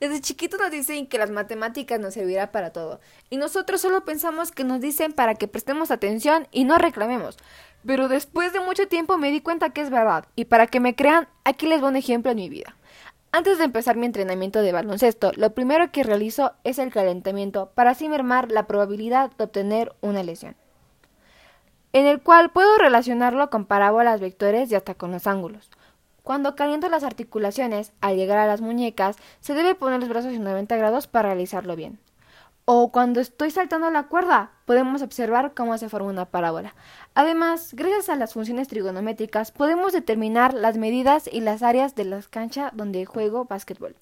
Desde chiquitos nos dicen que las matemáticas nos servirá para todo, y nosotros solo pensamos que nos dicen para que prestemos atención y no reclamemos. Pero después de mucho tiempo me di cuenta que es verdad, y para que me crean, aquí les voy un ejemplo en mi vida. Antes de empezar mi entrenamiento de baloncesto, lo primero que realizo es el calentamiento para así mermar la probabilidad de obtener una lesión, en el cual puedo relacionarlo con parábolas, vectores y hasta con los ángulos. Cuando caliento las articulaciones, al llegar a las muñecas, se debe poner los brazos en 90 grados para realizarlo bien. O cuando estoy saltando la cuerda, podemos observar cómo se forma una parábola. Además, gracias a las funciones trigonométricas, podemos determinar las medidas y las áreas de la cancha donde juego básquetbol.